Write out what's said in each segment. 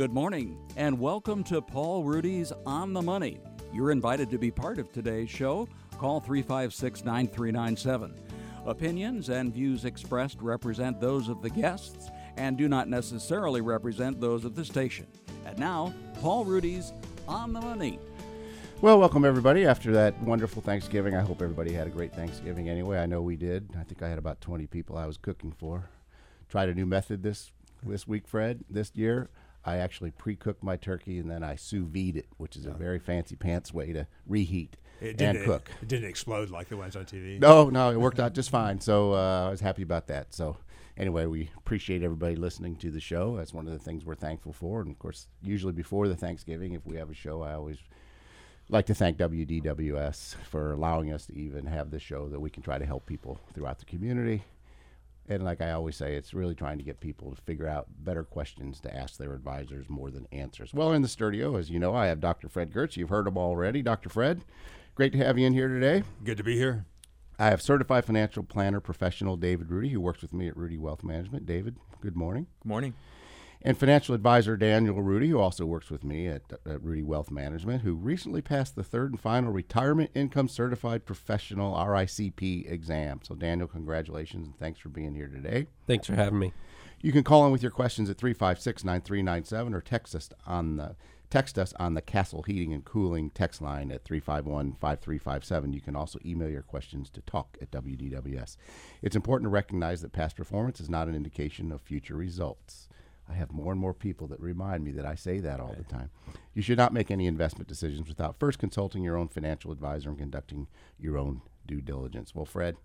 Good morning, and welcome to Paul Ruedi's On the Money. You're invited to be part of today's show. Call 356 9397. Opinions and views expressed represent those of the guests and do not necessarily represent those of the station. And now, Paul Ruedi's On the Money. Well, welcome everybody. After that wonderful Thanksgiving, I hope everybody had a great Thanksgiving. Anyway, I know we did. I think I had about 20 people I was cooking for. Tried a new method this this week, Fred. This year, I actually pre-cooked my turkey and then I sous vide it, which is a very fancy pants way to reheat It and didn't, cook. It, didn't explode like the ones on TV. No, no, it worked out just fine. So uh, I was happy about that. So anyway, we appreciate everybody listening to the show. That's one of the things we're thankful for. And of course, usually before the Thanksgiving, if we have a show, I always like to thank WDWS for allowing us to even have this show that we can try to help people throughout the community. And like I always say, it's really trying to get people to figure out better questions to ask their advisors more than answers. Well, in the studio, as you know, I have Dr. Fred Giertz. You've heard him already. Dr. Fred, great to have you in here today. Good to be here. I have certified financial planner professional David Ruedi, who works with me at Ruedi Wealth Management. David, good morning. Good morning. And financial advisor Daniel Ruedi, who also works with me at, at Ruedi Wealth Management, who recently passed the third and final Retirement Income Certified Professional RICP exam. So, Daniel, congratulations and thanks for being here today. Thanks for having me. You can call in with your questions at 356 9397 or text us on the text us on the Castle Heating and Cooling text line at 351 5357. You can also email your questions to talk at WDWS. It's important to recognize that past performance is not an indication of future results. I have more and more people that remind me that I say that all the time. You should not make any investment decisions without first consulting your own financial advisor and conducting your own due diligence. Well, Fred,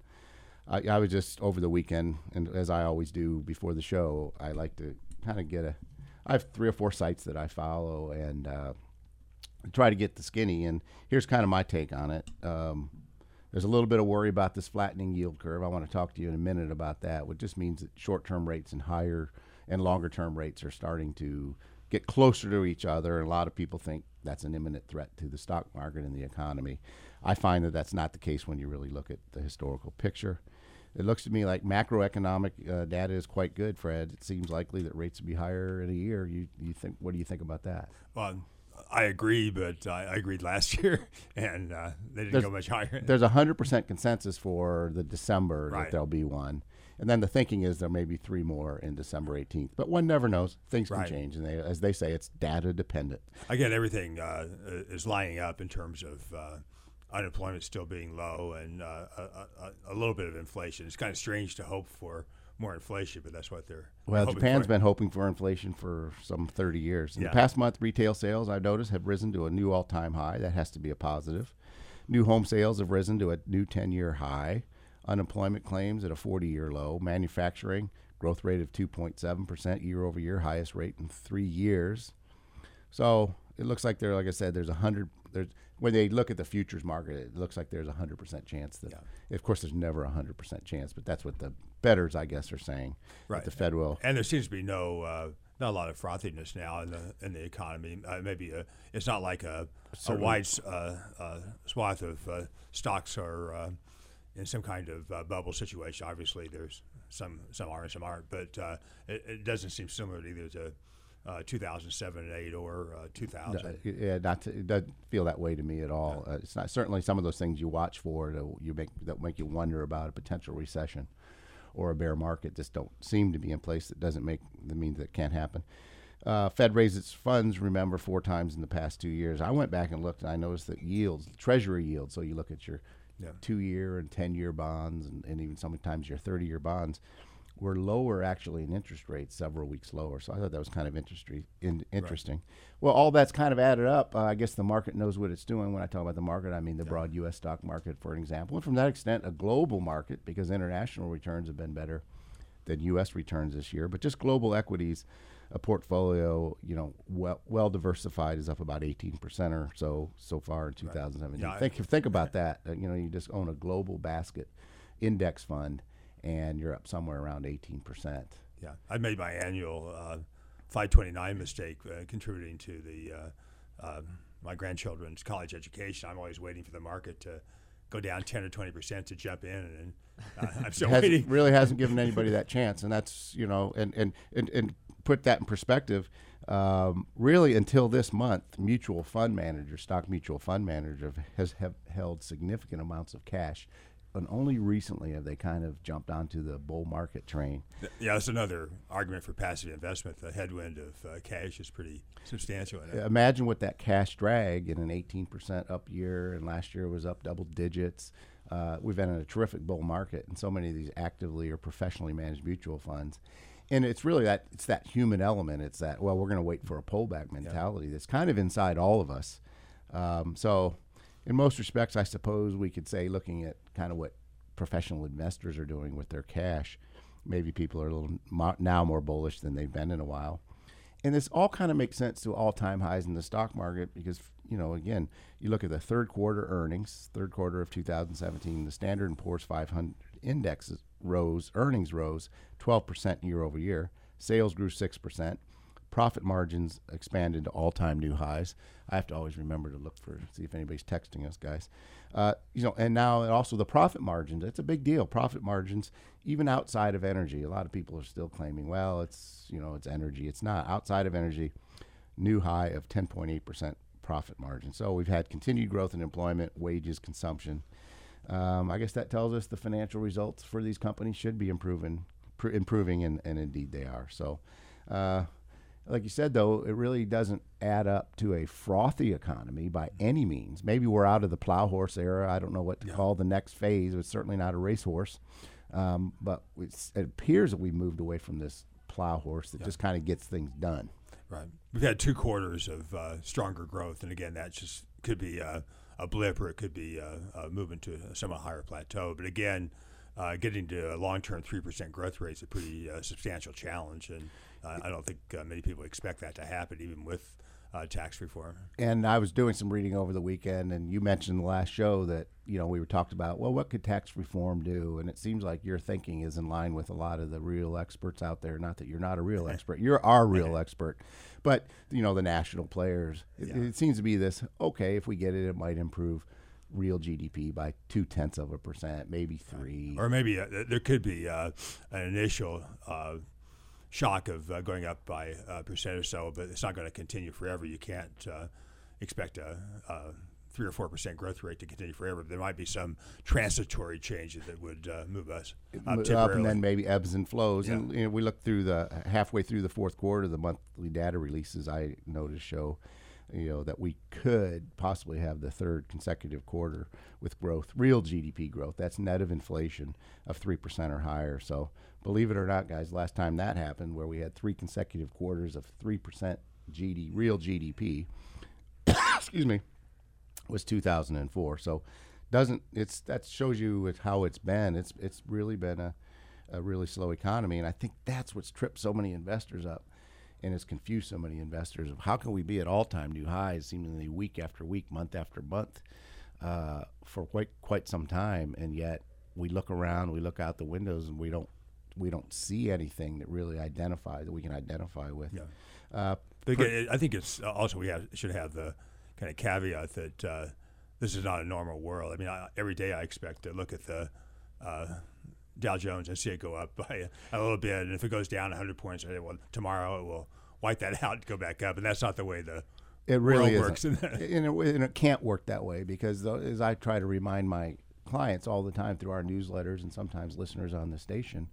I, I was just over the weekend, and as I always do before the show, I like to kind of get a. I have three or four sites that I follow and uh, try to get the skinny. And here's kind of my take on it. Um, there's a little bit of worry about this flattening yield curve. I want to talk to you in a minute about that, which just means that short-term rates and higher and longer-term rates are starting to get closer to each other. And a lot of people think that's an imminent threat to the stock market and the economy. I find that that's not the case when you really look at the historical picture. It looks to me like macroeconomic uh, data is quite good, Fred. It seems likely that rates will be higher in a year. You, you think? What do you think about that? Well, I agree, but I, I agreed last year, and uh, they didn't There's- go much higher. There's a hundred percent consensus for the December that there'll be one, and then the thinking is there may be three more in December 18th. But one never knows; things can Right. change, and they, as they say, it's data dependent. Again, everything uh, is lining up in terms of uh, unemployment still being low and uh, a, a, a little bit of inflation. It's kind of strange to hope for more inflation, but that's what they're Well, Japan's for. been hoping for inflation for some 30 years. In Yeah. the past month, retail sales, I've noticed, have risen to a new all time high. That has to be a positive. New home sales have risen to a new 10 year high. Unemployment claims at a 40 year low. Manufacturing, growth rate of 2.7% year over year, highest rate in three years. So it looks like there, like I said, there's a hundred. There's when they look at the futures market, it looks like there's a hundred percent chance that. Of course, there's never a hundred percent chance, but that's what the betters, I guess, are saying. that Right. The Fed will. and there seems to be no uh, not a lot of frothiness now in the in the economy. Uh, maybe a, it's not like a, a wide uh, uh, swath of uh, stocks are uh, in some kind of uh, bubble situation. Obviously, there's some some are and some aren't, but uh, it, it doesn't seem similar to either to uh, 2007 and 8 or uh, 2000. Yeah, not to, it doesn't feel that way to me at all. Uh, it's not certainly some of those things you watch for that you make that make you wonder about a potential recession or a bear market just don't seem to be in place. That doesn't make that means that can't happen. Uh, Fed raised its funds, remember, four times in the past two years. I went back and looked, and I noticed that yields, Treasury yields. So you look at your Yeah. two-year and ten-year bonds, and, and even sometimes your thirty-year bonds, were lower actually in interest rates, several weeks lower. So I thought that was kind of interesting. In, interesting. Well, all that's kind of added up. Uh, I guess the market knows what it's doing. When I talk about the market, I mean the broad U.S. stock market, for an example, and from that extent, a global market because international returns have been better than U.S. returns this year. But just global equities, a portfolio, you know, well, well diversified is up about 18 percent or so so far in 2017. Yeah, I- think think about that. Uh, you know, you just own a global basket index fund, and you're up somewhere around 18 percent. Yeah, I made my annual uh, 529 mistake uh, contributing to the uh, uh, my grandchildren's college education. I'm always waiting for the market to go down 10 or 20 percent to jump in, and uh, I'm still waiting. really hasn't given anybody that chance, and that's you know, and and and, and put that in perspective. um, really until this month, mutual fund managers, stock mutual fund manager, has have held significant amounts of cash. And only recently have they kind of jumped onto the bull market train. Yeah, that's another argument for passive investment. The headwind of uh, cash is pretty substantial. Imagine what that cash drag in an 18% up year, and last year was up double digits. Uh, we've been in a terrific bull market, and so many of these actively or professionally managed mutual funds and it's really that it's that human element. It's that well, we're going to wait for a pullback mentality yeah. that's kind of inside all of us. Um, so, in most respects, I suppose we could say, looking at kind of what professional investors are doing with their cash, maybe people are a little mo- now more bullish than they've been in a while. And this all kind of makes sense to all-time highs in the stock market because you know again you look at the third quarter earnings, third quarter of 2017, the Standard and Poor's 500 index rose, earnings rose 12% year over year. Sales grew 6%. Profit margins expanded to all-time new highs. I have to always remember to look for see if anybody's texting us, guys. Uh, you know, and now also the profit margins. It's a big deal. Profit margins, even outside of energy. A lot of people are still claiming, well, it's you know, it's energy. It's not outside of energy. New high of 10.8 percent profit margin. So we've had continued growth in employment, wages, consumption. Um, I guess that tells us the financial results for these companies should be improving, pr- improving, and, and indeed they are. So, uh, like you said, though, it really doesn't add up to a frothy economy by any means. Maybe we're out of the plow horse era. I don't know what to yeah. call the next phase. It's certainly not a racehorse, um, but it appears that we've moved away from this plow horse that yeah. just kind of gets things done. Right. We've had two quarters of uh, stronger growth, and again, that just could be. Uh, a blip or it could be uh, uh, moving to a somewhat higher plateau. But again, uh, getting to a long-term three percent growth rate is a pretty substantial challenge, and I don't think many people expect that to happen, even with uh, tax reform. And I was doing some reading over the weekend, and you mentioned the last show that you know we were talked about. Well, what could tax reform do? And it seems like your thinking is in line with a lot of the real experts out there. Not that you're not a real expert, you're our real expert, but you know the national players. It, yeah. it seems to be this. Okay, if we get it, it might improve real GDP by two tenths of a percent, maybe three, or maybe uh, there could be uh, an initial uh, shock of uh, going up by a percent or so, but it's not going to continue forever. You can't uh, expect a, a, three or four percent growth rate to continue forever. There might be some transitory changes that would uh, move us up, up, and then maybe ebbs and flows. Yeah. And you know, we look through the halfway through the fourth quarter, the monthly data releases I noticed show you know that we could possibly have the third consecutive quarter with growth, real GDP growth. That's net of inflation of three percent or higher. So believe it or not, guys, last time that happened, where we had three consecutive quarters of three percent GD real GDP, excuse me, was 2004. So doesn't it's that shows you how it's been. It's it's really been a a really slow economy, and I think that's what's tripped so many investors up and has confused so many investors of how can we be at all-time new highs, seemingly week after week, month after month, uh, for quite quite some time, and yet we look around, we look out the windows, and we don't we don't see anything that really identify that we can identify with. Yeah. Uh, per- I think it's also we have, should have the kind of caveat that uh, this is not a normal world. I mean, I, every day I expect to look at the uh, Dow Jones and see it go up by a, a, little bit. And if it goes down 100 points, I say, well, tomorrow it will wipe that out and go back up. And that's not the way the it really works. and, it, and it can't work that way because, as I try to remind my clients all the time through our newsletters and sometimes listeners on the station,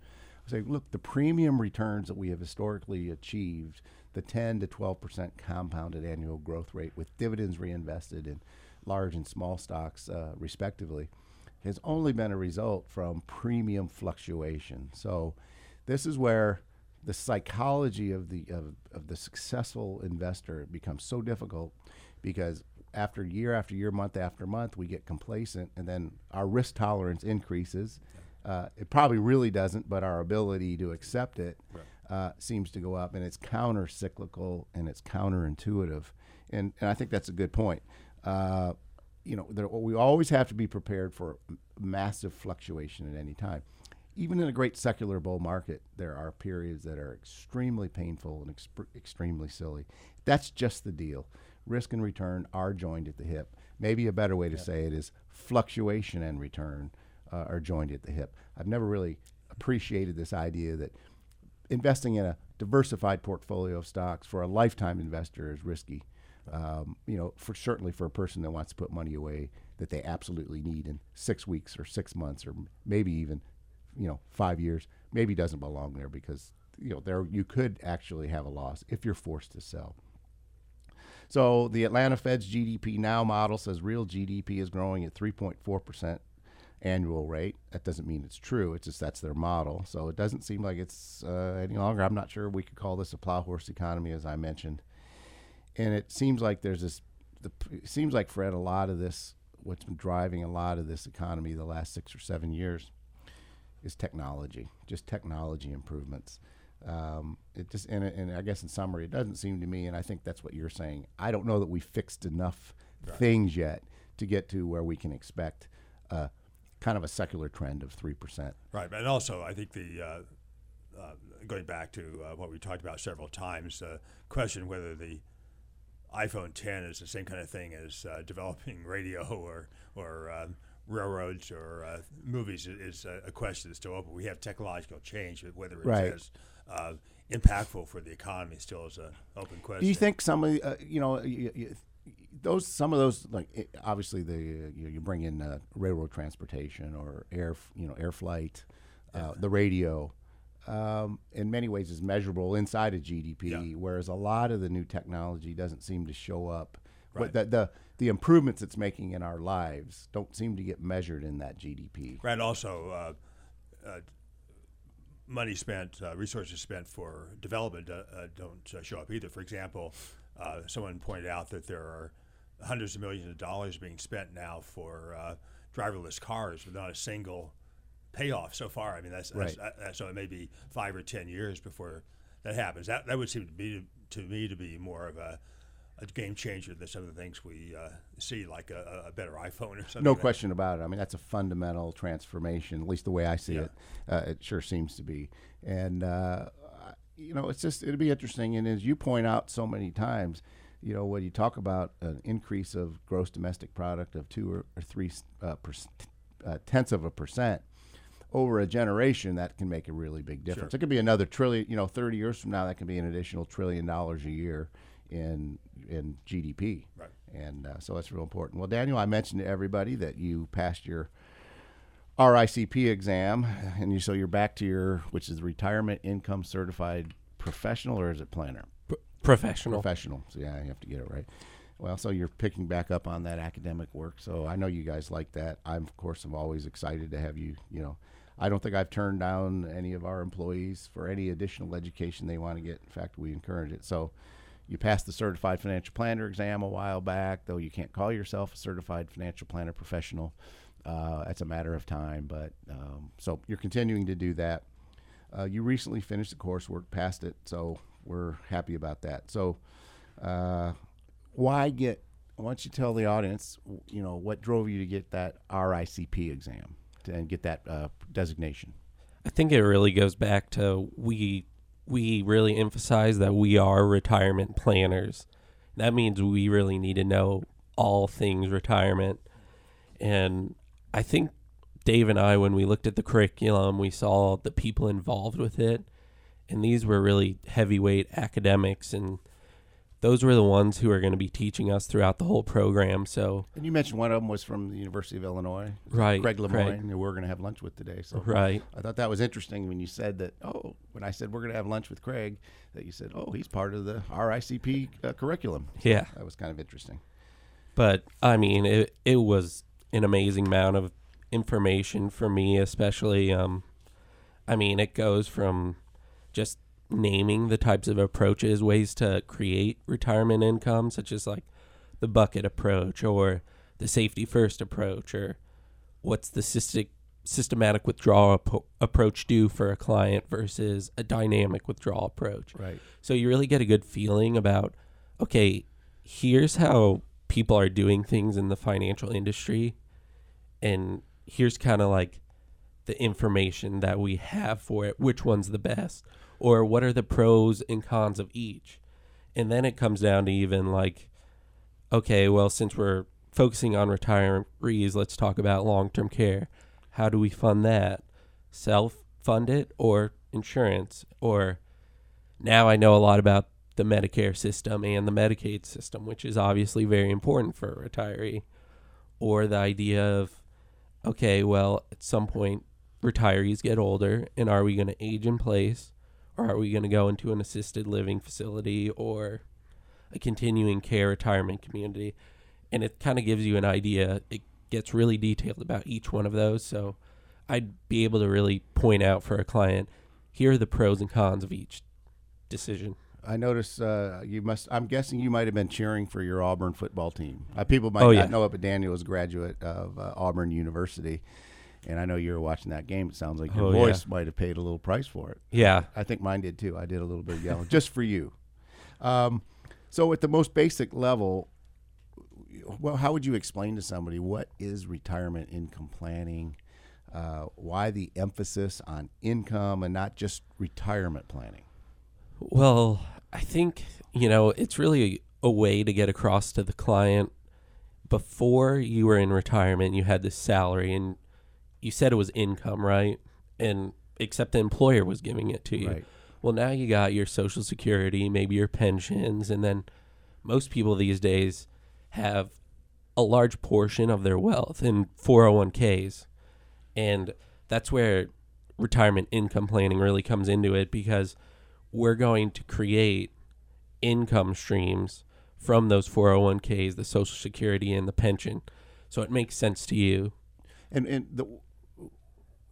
I say, look, the premium returns that we have historically achieved, the 10 to 12 percent compounded annual growth rate with dividends reinvested in large and small stocks, uh, respectively has only been a result from premium fluctuation. So this is where the psychology of the of, of the successful investor becomes so difficult because after year after year, month after month, we get complacent, and then our risk tolerance increases. Uh, it probably really doesn't, but our ability to accept it right. uh, seems to go up, and it's counter cyclical and it's counterintuitive. And, and I think that's a good point. Uh, you know, there, we always have to be prepared for massive fluctuation at any time. Even in a great secular bull market, there are periods that are extremely painful and exp- extremely silly. That's just the deal. Risk and return are joined at the hip. Maybe a better way to say it is fluctuation and return uh, are joined at the hip. I've never really appreciated this idea that investing in a diversified portfolio of stocks for a lifetime investor is risky. Um, you know, for certainly for a person that wants to put money away that they absolutely need in six weeks or six months or maybe even, you know, five years, maybe doesn't belong there because you know there you could actually have a loss if you're forced to sell. So the Atlanta Fed's GDP now model says real GDP is growing at 3.4 percent annual rate. That doesn't mean it's true. It's just that's their model. So it doesn't seem like it's uh, any longer. I'm not sure we could call this a plow horse economy, as I mentioned. And it seems like there's this. The, it seems like Fred, a lot of this, what's been driving a lot of this economy the last six or seven years, is technology. Just technology improvements. Um, it just and, and I guess in summary, it doesn't seem to me, and I think that's what you're saying. I don't know that we fixed enough right. things yet to get to where we can expect uh, kind of a secular trend of three percent. Right, and also I think the uh, uh, going back to uh, what we talked about several times, the question whether the iPhone 10 is the same kind of thing as uh, developing radio or or um, railroads or uh, movies is a, question that's still open. We have technological change, but whether it's right. as uh, impactful for the economy still is an open question. Do you think some of the, uh, you know, you, you, those some of those like it, obviously the you, you bring in uh, railroad transportation or air you know air flight, uh, yeah. the radio. Um, in many ways is measurable inside of GDP, yeah. whereas a lot of the new technology doesn't seem to show up. Right. the, the the improvements it's making in our lives don't seem to get measured in that GDP. Right. Also, uh, uh, money spent, uh, resources spent for development uh, uh, don't uh, show up either. For example, someone pointed out that there are hundreds of millions of dollars being spent now for driverless cars with not a single payoff so far. I mean, that's, right. that's, that's, so it may be five or ten years before that happens. That that would seem to be to me to be more of a a game changer than some of the things we uh, see, like a, a, better iPhone or something. No question about it. I mean, that's a fundamental transformation, at least the way I see yeah. it. Uh, it sure seems to be. And, uh, you know, it's just, it'll be interesting. And as you point out so many times, you know, when you talk about an increase of gross domestic product of two or, or three uh, per, uh, tenths of a percent, over a generation, that can make a really big difference. Sure. It could be another trillion, you know, 30 years from now, that can be an additional trillion dollars a year in in GDP. Right. And uh, so that's real important. Well, Daniel, I mentioned to everybody that you passed your RICP exam, and you so you're back to your which is retirement income certified professional or is it planner? Professional. Professional. So yeah, you have to get it right. Well, so you're picking back up on that academic work. So I know you guys like that. I'm of course I'm always excited to have you. You know, I don't think I've turned down any of our employees for any additional education they want to get. In fact, we encourage it. So you passed the certified financial planner exam a while back, though you can't call yourself a certified financial planner professional. Uh, it's a matter of time, but um, so you're continuing to do that. Uh, you recently finished the coursework, passed it, so we're happy about that. So, uh, why get? Why don't you tell the audience, you know, what drove you to get that RICP exam and get that uh, designation? I think it really goes back to we we really emphasize that we are retirement planners. That means we really need to know all things retirement. And I think Dave and I, when we looked at the curriculum, we saw the people involved with it. And these were really heavyweight academics and those were the ones who are going to be teaching us throughout the whole program. So, and you mentioned one of them was from the University of Illinois, right? Craig Lemoine, who we're going to have lunch with today. So, right. I thought that was interesting when you said that. Oh, when I said we're going to have lunch with Craig, that you said, oh, he's part of the RICP uh, curriculum. Yeah, that was kind of interesting. But I mean, it it was an amazing amount of information for me, especially. Um, I mean, it goes from just naming the types of approaches, ways to create retirement income, such as like the bucket approach or the safety first approach, or what's the systemic systematic withdrawal ap- approach do for a client versus a dynamic withdrawal approach. Right. So you really get a good feeling about okay, here's how people are doing things in the financial industry and here's kind of like the information that we have for it, which one's the best or what are the pros and cons of each? And then it comes down to even like, okay, well, since we're focusing on retirees, let's talk about long term care. How do we fund that? Self fund it or insurance? Or now I know a lot about the Medicare system and the Medicaid system, which is obviously very important for a retiree. Or the idea of, okay, well, at some point, retirees get older, and are we going to age in place, or are we going to go into an assisted living facility or a continuing care retirement community? And it kind of gives you an idea. It gets really detailed about each one of those. So I'd be able to really point out for a client here are the pros and cons of each decision. I notice uh, you must. I'm guessing you might have been cheering for your Auburn football team. Uh, people might Oh, not yeah. know it, but Daniel is a graduate of uh, Auburn University, and I know you were watching that game. It sounds like your Oh, yeah. voice might have paid a little price for it. Yeah. I think mine did too. I did a little bit of yelling just for you. Um, so, at the most basic level, well, how would you explain to somebody what is retirement income planning? Uh, why the emphasis on income and not just retirement planning? Well, I think, you know, it's really a way to get across to the client before you were in retirement, you had this salary and you said it was income, right? And except the employer was giving it to you. Right. Well, now you got your social security, maybe your pensions, and then most people these days have a large portion of their wealth in 401ks. And that's where retirement income planning really comes into it because we're going to create income streams from those 401ks, the social security and the pension. So it makes sense to you. And and the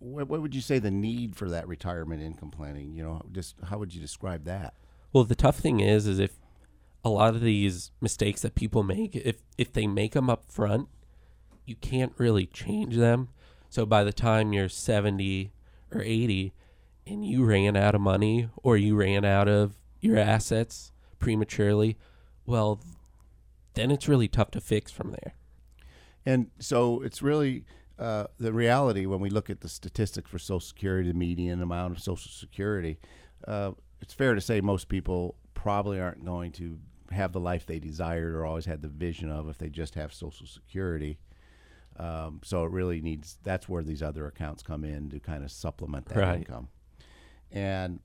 what, what would you say the need for that retirement income planning? You know, just how would you describe that? Well, the tough thing is, is if a lot of these mistakes that people make, if if they make them up front, you can't really change them. So by the time you're 70 or 80 and you ran out of money or you ran out of your assets prematurely, well, then it's really tough to fix from there. And so it's really uh, the reality when we look at the statistics for Social Security, the median amount of Social Security. Uh, it's fair to say most people probably aren't going to have the life they desired or always had the vision of if they just have Social Security. Um, so it really needs that's where these other accounts come in to kind of supplement that Right. income. And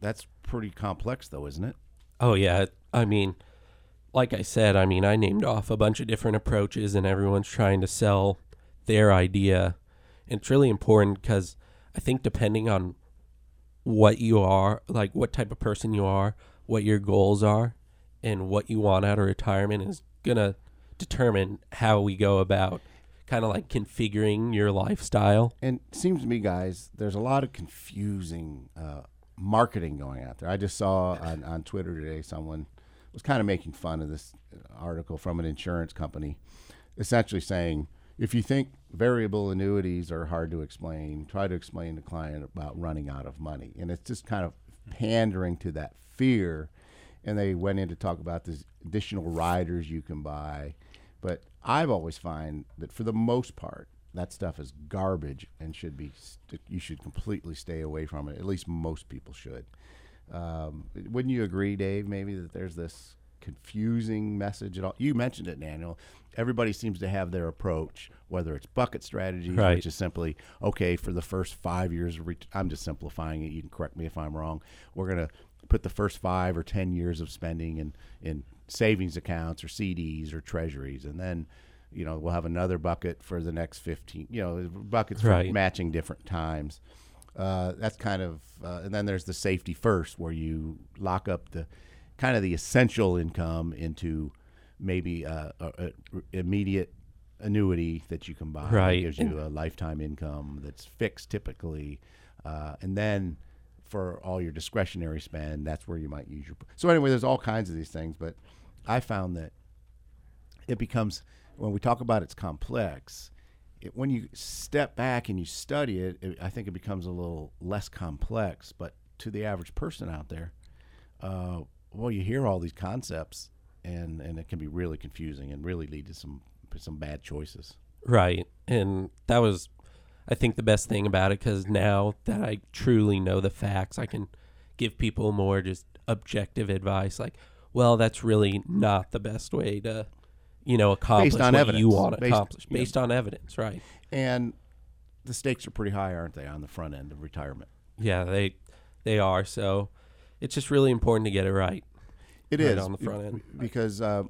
that's pretty complex, though, isn't it? Oh yeah, I mean, like I said, I mean, I named off a bunch of different approaches, and everyone's trying to sell their idea. And it's really important because I think depending on what you are, like what type of person you are, what your goals are, and what you want out of retirement is gonna determine how we go about kind of like configuring your lifestyle. And seems to me, guys, there's a lot of confusing uh, marketing going out there. I just saw on, on Twitter today someone was kind of making fun of this article from an insurance company, essentially saying if you think variable annuities are hard to explain, try to explain to client about running out of money. And it's just kind of pandering to that fear. And they went in to talk about these additional riders you can buy. But I've always find that for the most part, that stuff is garbage and should be st- you should completely stay away from it. At least most people should. Um, wouldn't you agree, Dave? Maybe that there's this confusing message at all. You mentioned it, Daniel. Everybody seems to have their approach, whether it's bucket strategies, Right. which is simply okay for the first five years. Of ret- I'm just simplifying it. You can correct me if I'm wrong. We're gonna put the first five or ten years of spending in in savings accounts or CDs or treasuries, and then you know we'll have another bucket for the next 15 you know buckets for matching different times uh, that's kind of uh, and then there's the safety first where you lock up the kind of the essential income into maybe a, a, a immediate annuity that you can buy that Right. gives you a lifetime income that's fixed typically uh, and then for all your discretionary spend that's where you might use your so anyway there's all kinds of these things but i found that it becomes when we talk about it's complex it, when you step back and you study it, it i think it becomes a little less complex but to the average person out there uh, well you hear all these concepts and and it can be really confusing and really lead to some some bad choices Right. And that was, I think, the best thing about it because now that I truly know the facts, I can give people more just objective advice. Like, well, that's really not the best way to, you know, accomplish what evidence. you want to Based- accomplish yeah. based on evidence. Right. and the stakes are pretty high aren't they on the front end of retirement Yeah, they they are. So it's just really important to get it right. It right is on the front end. because uh,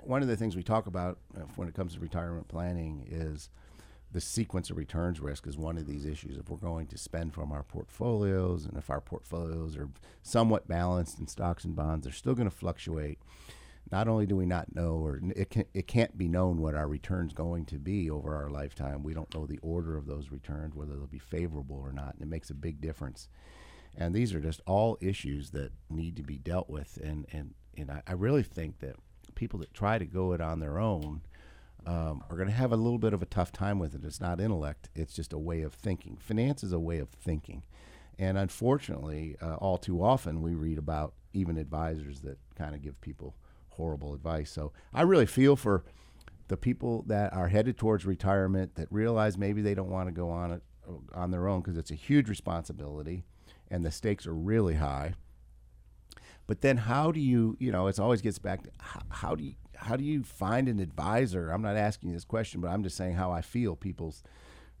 one of the things we talk about uh, when it comes to retirement planning is the sequence of returns risk is one of these issues. If we're going to spend from our portfolios, and if our portfolios are somewhat balanced in stocks and bonds, they're still going to fluctuate. Not only do we not know, or it can it can't be known what our return's going to be over our lifetime. We don't know the order of those returns, whether they'll be favorable or not, and it makes a big difference. And these are just all issues that need to be dealt with. And and and I, I really think that people that try to go it on their own um, are going to have a little bit of a tough time with it. It's not intellect; it's just a way of thinking. Finance is a way of thinking, and unfortunately, uh, all too often we read about even advisors that kind of give people horrible advice. So I really feel for the people that are headed towards retirement that realize maybe they don't want to go on it uh, on their own because it's a huge responsibility and the stakes are really high. But then how do you, you know, it always gets back to how, how do you how do you find an advisor? I'm not asking you this question, but I'm just saying how I feel people's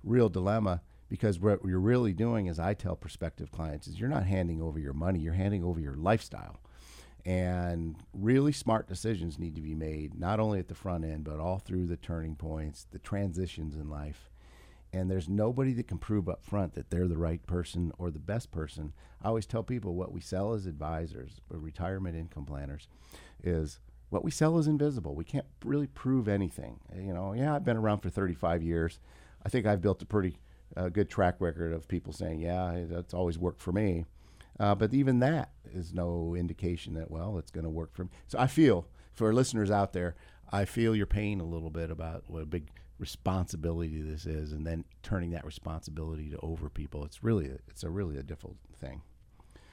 real dilemma because what you're really doing is I tell prospective clients is you're not handing over your money, you're handing over your lifestyle. And really smart decisions need to be made, not only at the front end, but all through the turning points, the transitions in life. And there's nobody that can prove up front that they're the right person or the best person. I always tell people what we sell as advisors or retirement income planners is what we sell is invisible. We can't really prove anything. You know, yeah, I've been around for 35 years. I think I've built a pretty uh, good track record of people saying, yeah, that's always worked for me. Uh, but even that is no indication that, well, it's going to work for me. So I feel, for listeners out there, I feel your pain a little bit about what a big responsibility this is and then turning that responsibility to over people. It's really, a, it's a really a difficult thing.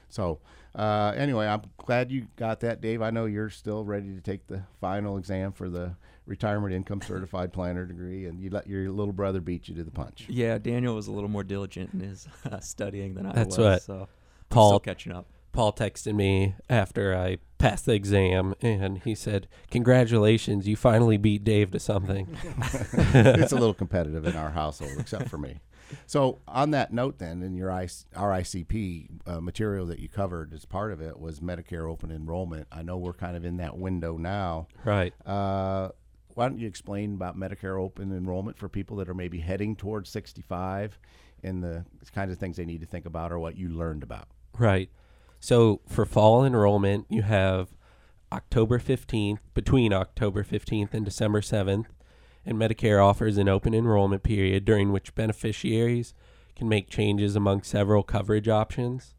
So uh, anyway, I'm glad you got that, Dave. I know you're still ready to take the final exam for the retirement income certified planner degree, and you let your little brother beat you to the punch. Yeah, Daniel was a little more diligent in his uh, studying than I That's was. what so I'm Paul- still catching up. Paul texted me after I passed the exam, and he said, "Congratulations, you finally beat Dave to something." it's a little competitive in our household, except for me. So, on that note, then, in your I- RICP uh, material that you covered as part of it was Medicare open enrollment. I know we're kind of in that window now. right. Uh, why don't you explain about Medicare open enrollment for people that are maybe heading towards 65 and the kinds of things they need to think about or what you learned about? Right. So for fall enrollment, you have October 15th, between October 15th and December 7th, and Medicare offers an open enrollment period during which beneficiaries can make changes among several coverage options.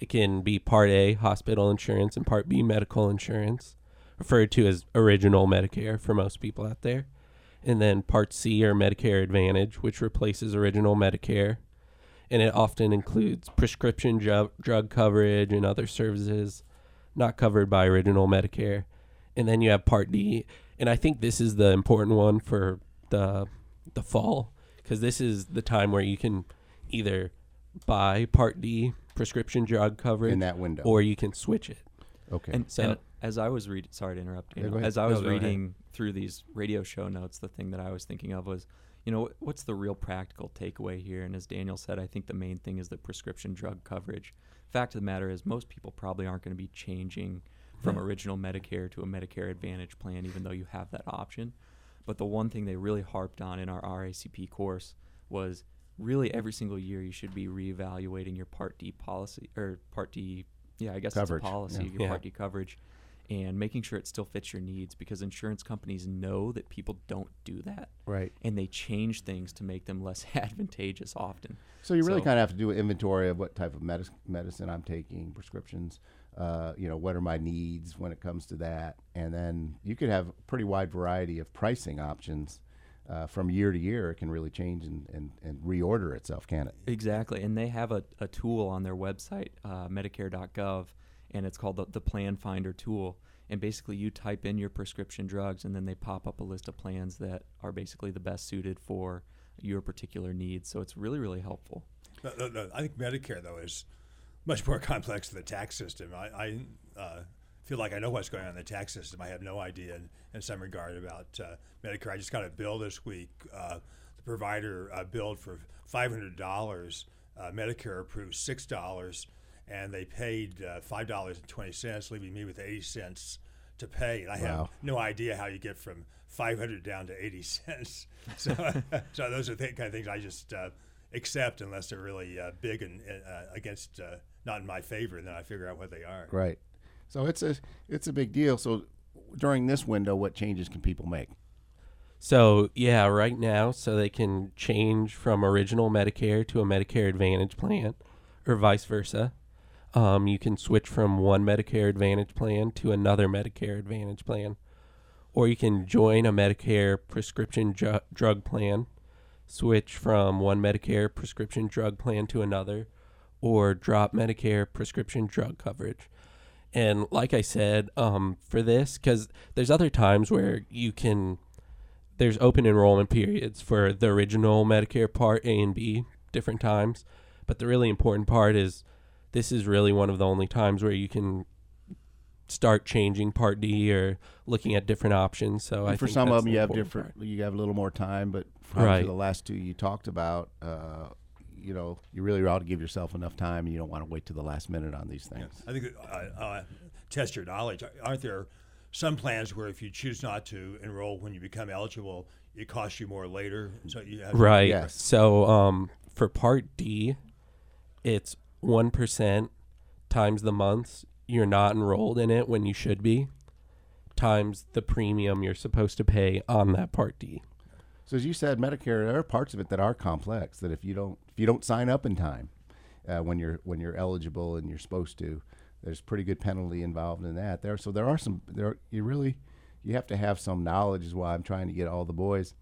It can be Part A, hospital insurance, and Part B, medical insurance, referred to as original Medicare for most people out there. And then Part C, or Medicare Advantage, which replaces original Medicare and it often includes prescription ju- drug coverage and other services not covered by original Medicare. And then you have Part D, and I think this is the important one for the the fall because this is the time where you can either buy Part D prescription drug coverage In that window. or you can switch it. okay. And, So- and as I was reading, sorry to interrupt. Yeah, Daniel. go ahead. as I No, was ahead. reading through these radio show notes, the thing that I was thinking of was, you know, what's the real practical takeaway here? And as Daniel said, I think the main thing is the prescription drug coverage. Fact of the matter is, most people probably aren't going to be changing from original Medicare to a Medicare Advantage plan, even though you have that option. But the one thing they really harped on in our RICP course was really every single year you should be reevaluating your Part D policy or Part D. Yeah, I guess Coverage, it's a policy, yeah. your Yeah. Part D coverage, and making sure it still fits your needs because insurance companies know that people don't do that right. and they change things to make them less advantageous often. So you really So- kind of have to do an inventory of what type of medic- medicine I'm taking, prescriptions. Uh, you know, what are my needs when it comes to that, and then you could have a pretty wide variety of pricing options uh, from year to year. It can really change and, and, and reorder itself, can it? Exactly, and they have a, a tool on their website, uh, Medicare.gov, and it's called the, the Plan Finder tool. And basically, you type in your prescription drugs, and then they pop up a list of plans that are basically the best suited for your particular needs. So it's really, really helpful. No, no, no. I think Medicare though is much more complex than the tax system. I, I uh, feel like I know what's going on in the tax system. I have no idea in, in some regard about uh, Medicare. I just got a bill this week. Uh, the provider uh, billed for five hundred dollars. Uh, Medicare approved six dollars, and they paid uh, five dollars and twenty cents, leaving me with eighty cents to pay. And I Wow. have no idea how you get from five hundred down to eighty cents. So, so those are the kind of things I just uh, accept unless they're really uh, big and uh, against uh, not in my favor, and then I figure out what they are. Right. So it's a it's a big deal. So during this window, what changes can people make? So yeah, right now, so they can change from original Medicare to a Medicare Advantage plan, or vice versa. Um, you can switch from one Medicare Advantage plan to another Medicare Advantage plan, or you can join a Medicare prescription drug plan, switch from one Medicare prescription drug plan to another, or drop Medicare prescription drug coverage. And like I said, um, for this, because there's other times where you can there's open enrollment periods for the original Medicare Part A and B, different times. But the really important part is this is really one of the only times where you can start changing Part D or looking at different options. So I for think some of them, you have different. part. You have a little more time, but probably Right. for the last two you talked about, uh, you know, you really ought to give yourself enough time, and you don't want to wait to the last minute on these things. I think uh, uh, test your knowledge. Aren't there some plans where if you choose not to enroll when you become eligible, it costs you more later? So you have Right. Yes. So um, for Part D, it's one percent times the months you're not enrolled in it when you should be, times the premium you're supposed to pay on that Part D. So as you said, Medicare, there are parts of it that are complex. That if you don't if you don't sign up in time, uh, when you're when you're eligible and you're supposed to, there's pretty good penalty involved in that. There, so there are some there. You really you have to have some knowledge. Is why I'm trying to get all the boys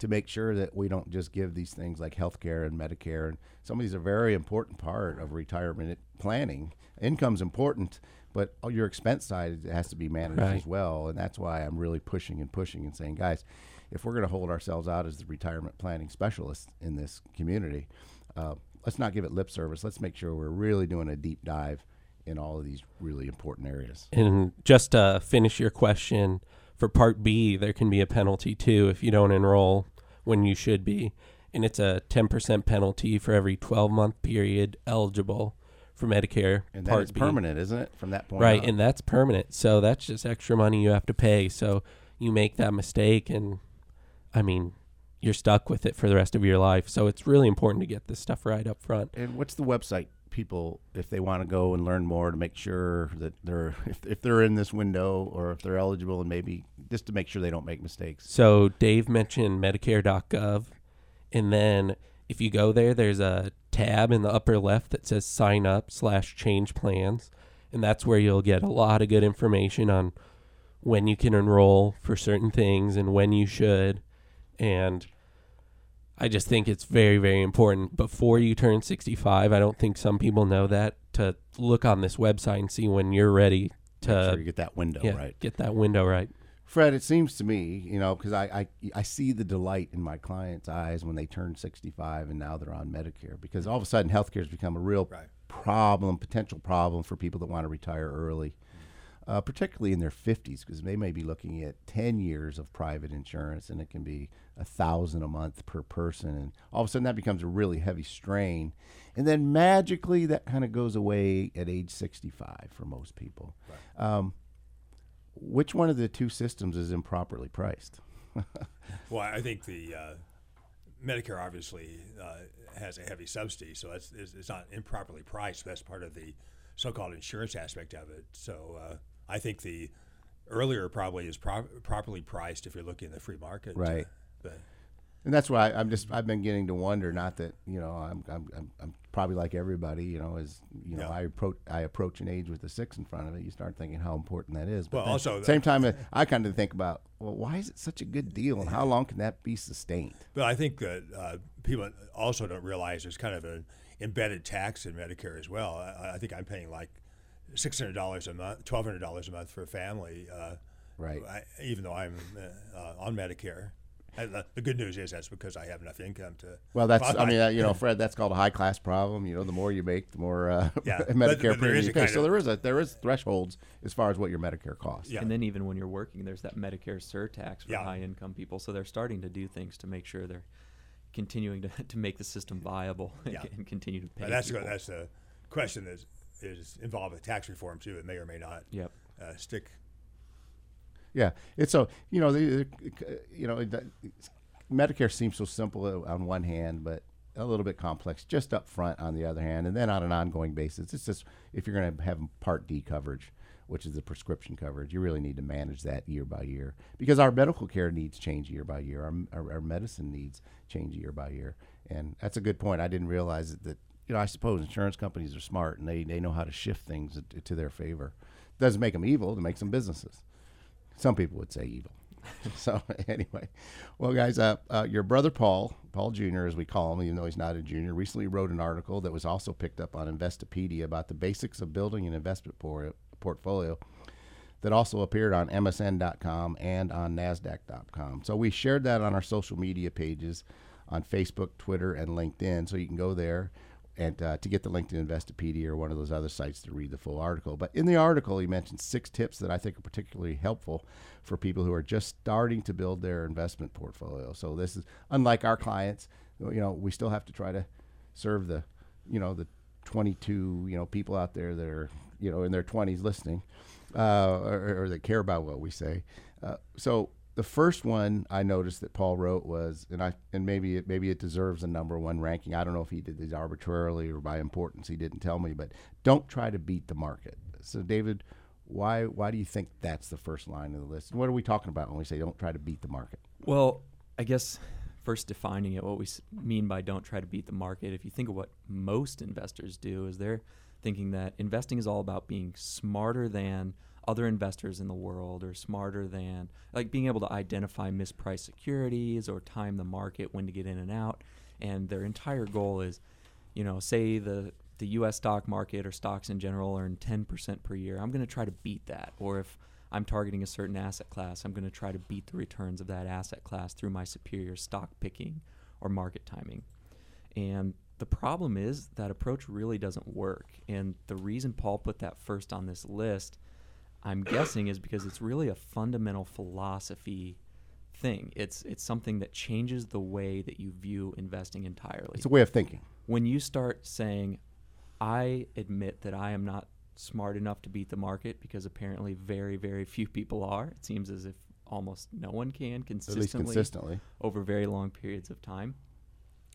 to make sure that we don't just give these things like healthcare and Medicare and some of these are very important part of retirement planning. Income's important, but all your expense side has to be managed Right. as well, and that's why I'm really pushing and pushing and saying, guys, if we're going to hold ourselves out as the retirement planning specialists in this community, uh, let's not give it lip service. Let's make sure we're really doing a deep dive in all of these really important areas. And just to finish your question, for Part B, there can be a penalty too if you don't enroll when you should be. And it's a 10% penalty for every 12 month period eligible for Medicare. And Part that's B. permanent, isn't it? From that point, Right. on? And that's permanent. So that's just extra money you have to pay. So you make that mistake, and I mean, you're stuck with it for the rest of your life. So it's really important to get this stuff right up front. And what's the website people if they want to go and learn more to make sure that they're if, if they're in this window or if they're eligible and maybe just to make sure they don't make mistakes. So Dave mentioned Medicare.gov, and then if you go there, there's a tab in the upper left that says "Sign Up" slash Change Plans, and that's where you'll get a lot of good information on when you can enroll for certain things and when you should. And I just think it's very, very important before you turn 65. I don't think some people know that to look on this website and see when you're ready to sure you get that window yeah, right. get that window right. Fred, it seems to me, you know, because I, I I see the delight in my clients' eyes when they turn 65 and now they're on Medicare because all of a sudden healthcare has become a real Right. problem, potential problem for people that want to retire early, uh, particularly in their 50s because they may be looking at 10 years of private insurance and it can be a thousand a month per person, and all of a sudden that becomes a really heavy strain, and then magically that kind of goes away at age 65 for most people. Um, which one of the two systems is improperly priced? Well, I think the uh, Medicare obviously uh, has a heavy subsidy, so it's, it's, it's not improperly priced. That's part of the so-called insurance aspect of it. So uh, I think the earlier probably is pro- properly priced if you're looking at the free market. uh, Right. but And that's why I'm just I've been getting to wonder. Not that you know I'm I'm, I'm, I'm probably like everybody. You know, as you know Yeah. I approach I approach an age with a six in front of it. You start thinking how important that is. But Well, then also at the same time, uh, I kind of think about well, why is it such a good deal, and how long can that be sustained? But I think that uh, people also don't realize there's kind of an embedded tax in Medicare as well. I, I think I'm paying like six hundred dollars a month, twelve hundred dollars a month for a family, uh, Right. I, even though I'm uh, on Medicare. And the, the good news is that's because I have enough income to. Well, that's I mean uh, you know Fred, that's called a high class problem. You know, the more you make, the more uh, Yeah, Medicare but there premium you pay. So of- there is a there is thresholds as far as what your Medicare costs. Yeah. And then even when you're working, there's that Medicare surtax for Yeah. high income people. So they're starting to do things to make sure they're continuing to, to make the system viable and, Yeah. and continue to pay. But that's people. that's the question that is, is involved with tax reform too. It may or may not Yep. uh, stick. Yeah, it's so you know the, you know Medicare seems so simple uh, on one hand, but a little bit complex just up front on the other hand, and then on an ongoing basis. It's just if you're going to have Part D coverage, which is the prescription coverage, you really need to manage that year by year because our medical care needs change year by year. Our, our, our medicine needs change year by year, and that's a good point. I didn't realize that. that you know, I suppose insurance companies are smart and they, they know how to shift things to, to their favor. Doesn't make them evil; it makes them businesses. Some people would say evil. so anyway, well, guys, uh, uh, your brother Paul, Paul Jr., as we call him, even though he's not a junior, recently wrote an article that was also picked up on Investopedia about the basics of building an investment por- portfolio. That also appeared on MSN.com and on Nasdaq.com. So we shared that on our social media pages, on Facebook, Twitter, and LinkedIn. So you can go there and uh, to get the link to Investopedia or one of those other sites to read the full article. But in the article, he mentioned six tips that I think are particularly helpful for people who are just starting to build their investment portfolio. So this is unlike our clients. You know, we still have to try to serve the, you know, the 22, you know, people out there that are, you know, in their 20s listening, uh, or, or that care about what we say. Uh, so the first one I noticed that Paul wrote was, and I and maybe it maybe it deserves a number one ranking. I don't know if he did these arbitrarily or by importance. He didn't tell me, but don't try to beat the market. So David, why why do you think that's the first line of the list? And what are we talking about when we say don't try to beat the market? Well, I guess first defining it, what we mean by don't try to beat the market. If you think of what most investors do, is they're thinking that investing is all about being smarter than other investors in the world or smarter than like being able to identify mispriced securities or time the market when to get in and out. And their entire goal is you know say the the US stock market or stocks in general earn 10% per year I'm going to try to beat that. Or if I'm targeting a certain asset class I'm going to try to beat the returns of that asset class through my superior stock picking or market timing. And the problem is that approach really doesn't work. And the reason Paul put that first on this list I'm guessing is because it's really a fundamental philosophy thing. It's it's something that changes the way that you view investing entirely. It's a way of thinking. when you start saying, "I admit that I am not smart enough to beat the market," because apparently very very few people are. It seems as if almost no one can At least consistently consistently. over very long periods of time,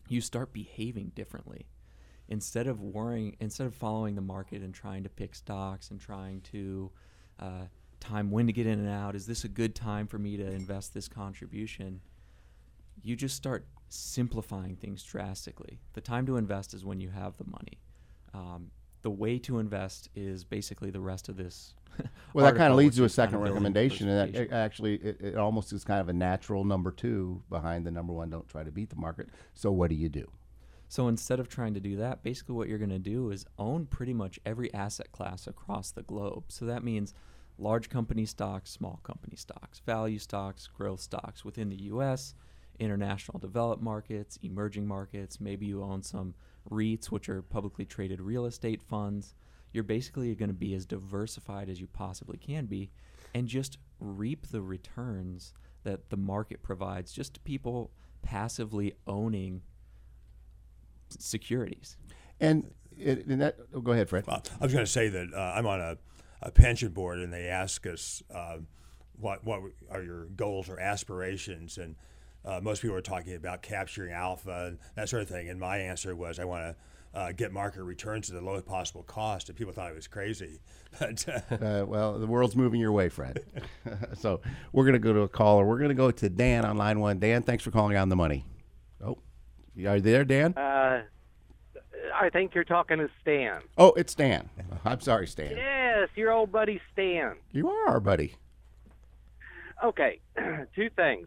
you start behaving differently. Instead of worrying, instead of following the market and trying to pick stocks and trying to uh, time when to get in and out, is this a good time for me to invest this contribution? You just start simplifying things drastically. The time to invest is when you have the money. Um, the way to invest is basically the rest of this. Well, that kind of leads to a is kind second of recommendation, and that it actually it, it almost is kind of a natural number two behind the number one. Don't try to beat the market. So what do you do? So instead of trying to do that, basically what you're going to do is own pretty much every asset class across the globe. So that means large company stocks, small company stocks, value stocks, growth stocks within the US, international developed markets, emerging markets. Maybe you own some REITs, which are publicly traded real estate funds. You're basically going to be as diversified as you possibly can be and just reap the returns that the market provides just to people passively owning securities. And, it, and that oh, go ahead, Fred. Well, I was going to say that uh, I'm on a, a pension board, and they ask us uh, what what are your goals or aspirations, and uh, most people are talking about capturing alpha and that sort of thing. And my answer was, I want to. Uh, get market returns at the lowest possible cost, and people thought I was crazy. But uh, Uh, well, the world's moving your way, Fred. so we're going to go to a caller. We're going to go to Dan on line one. Dan, thanks for calling on the money. Are you there, Dan? Uh, I think you're talking to Stan. Oh, it's Stan. I'm sorry, Stan. Yes, your old buddy Stan. You are our buddy. Okay, two things.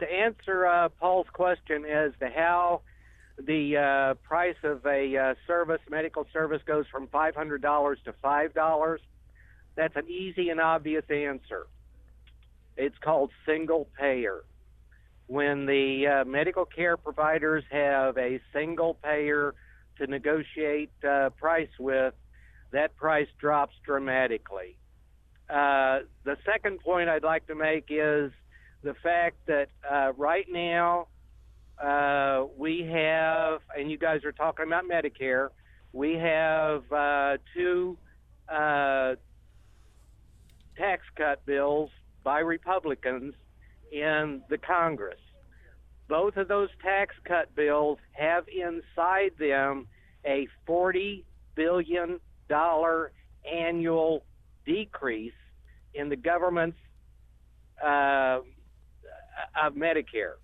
To answer uh, Paul's question as to how the uh, price of a uh, service, medical service, goes from $500 to $5, that's an easy and obvious answer. It's called single payer. When the uh, medical care providers have a single payer to negotiate uh, price with, that price drops dramatically. Uh, the second point I'd like to make is the fact that uh, right now uh, we have, and you guys are talking about Medicare, we have uh, two tax cut bills by Republicans in the Congress. Both of those tax cut bills have inside them a $40 billion annual decrease in the government's uh, of Medicare.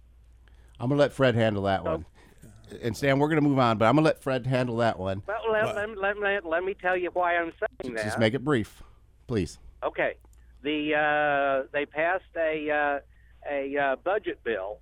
I'm gonna let Fred handle that one. And Stan, we're gonna move on, but I'm gonna let Fred handle that one. Well, let, let, let, let, let me tell you why I'm saying that. Just make it brief, please. Okay, the uh, they passed a uh, a uh, budget bill,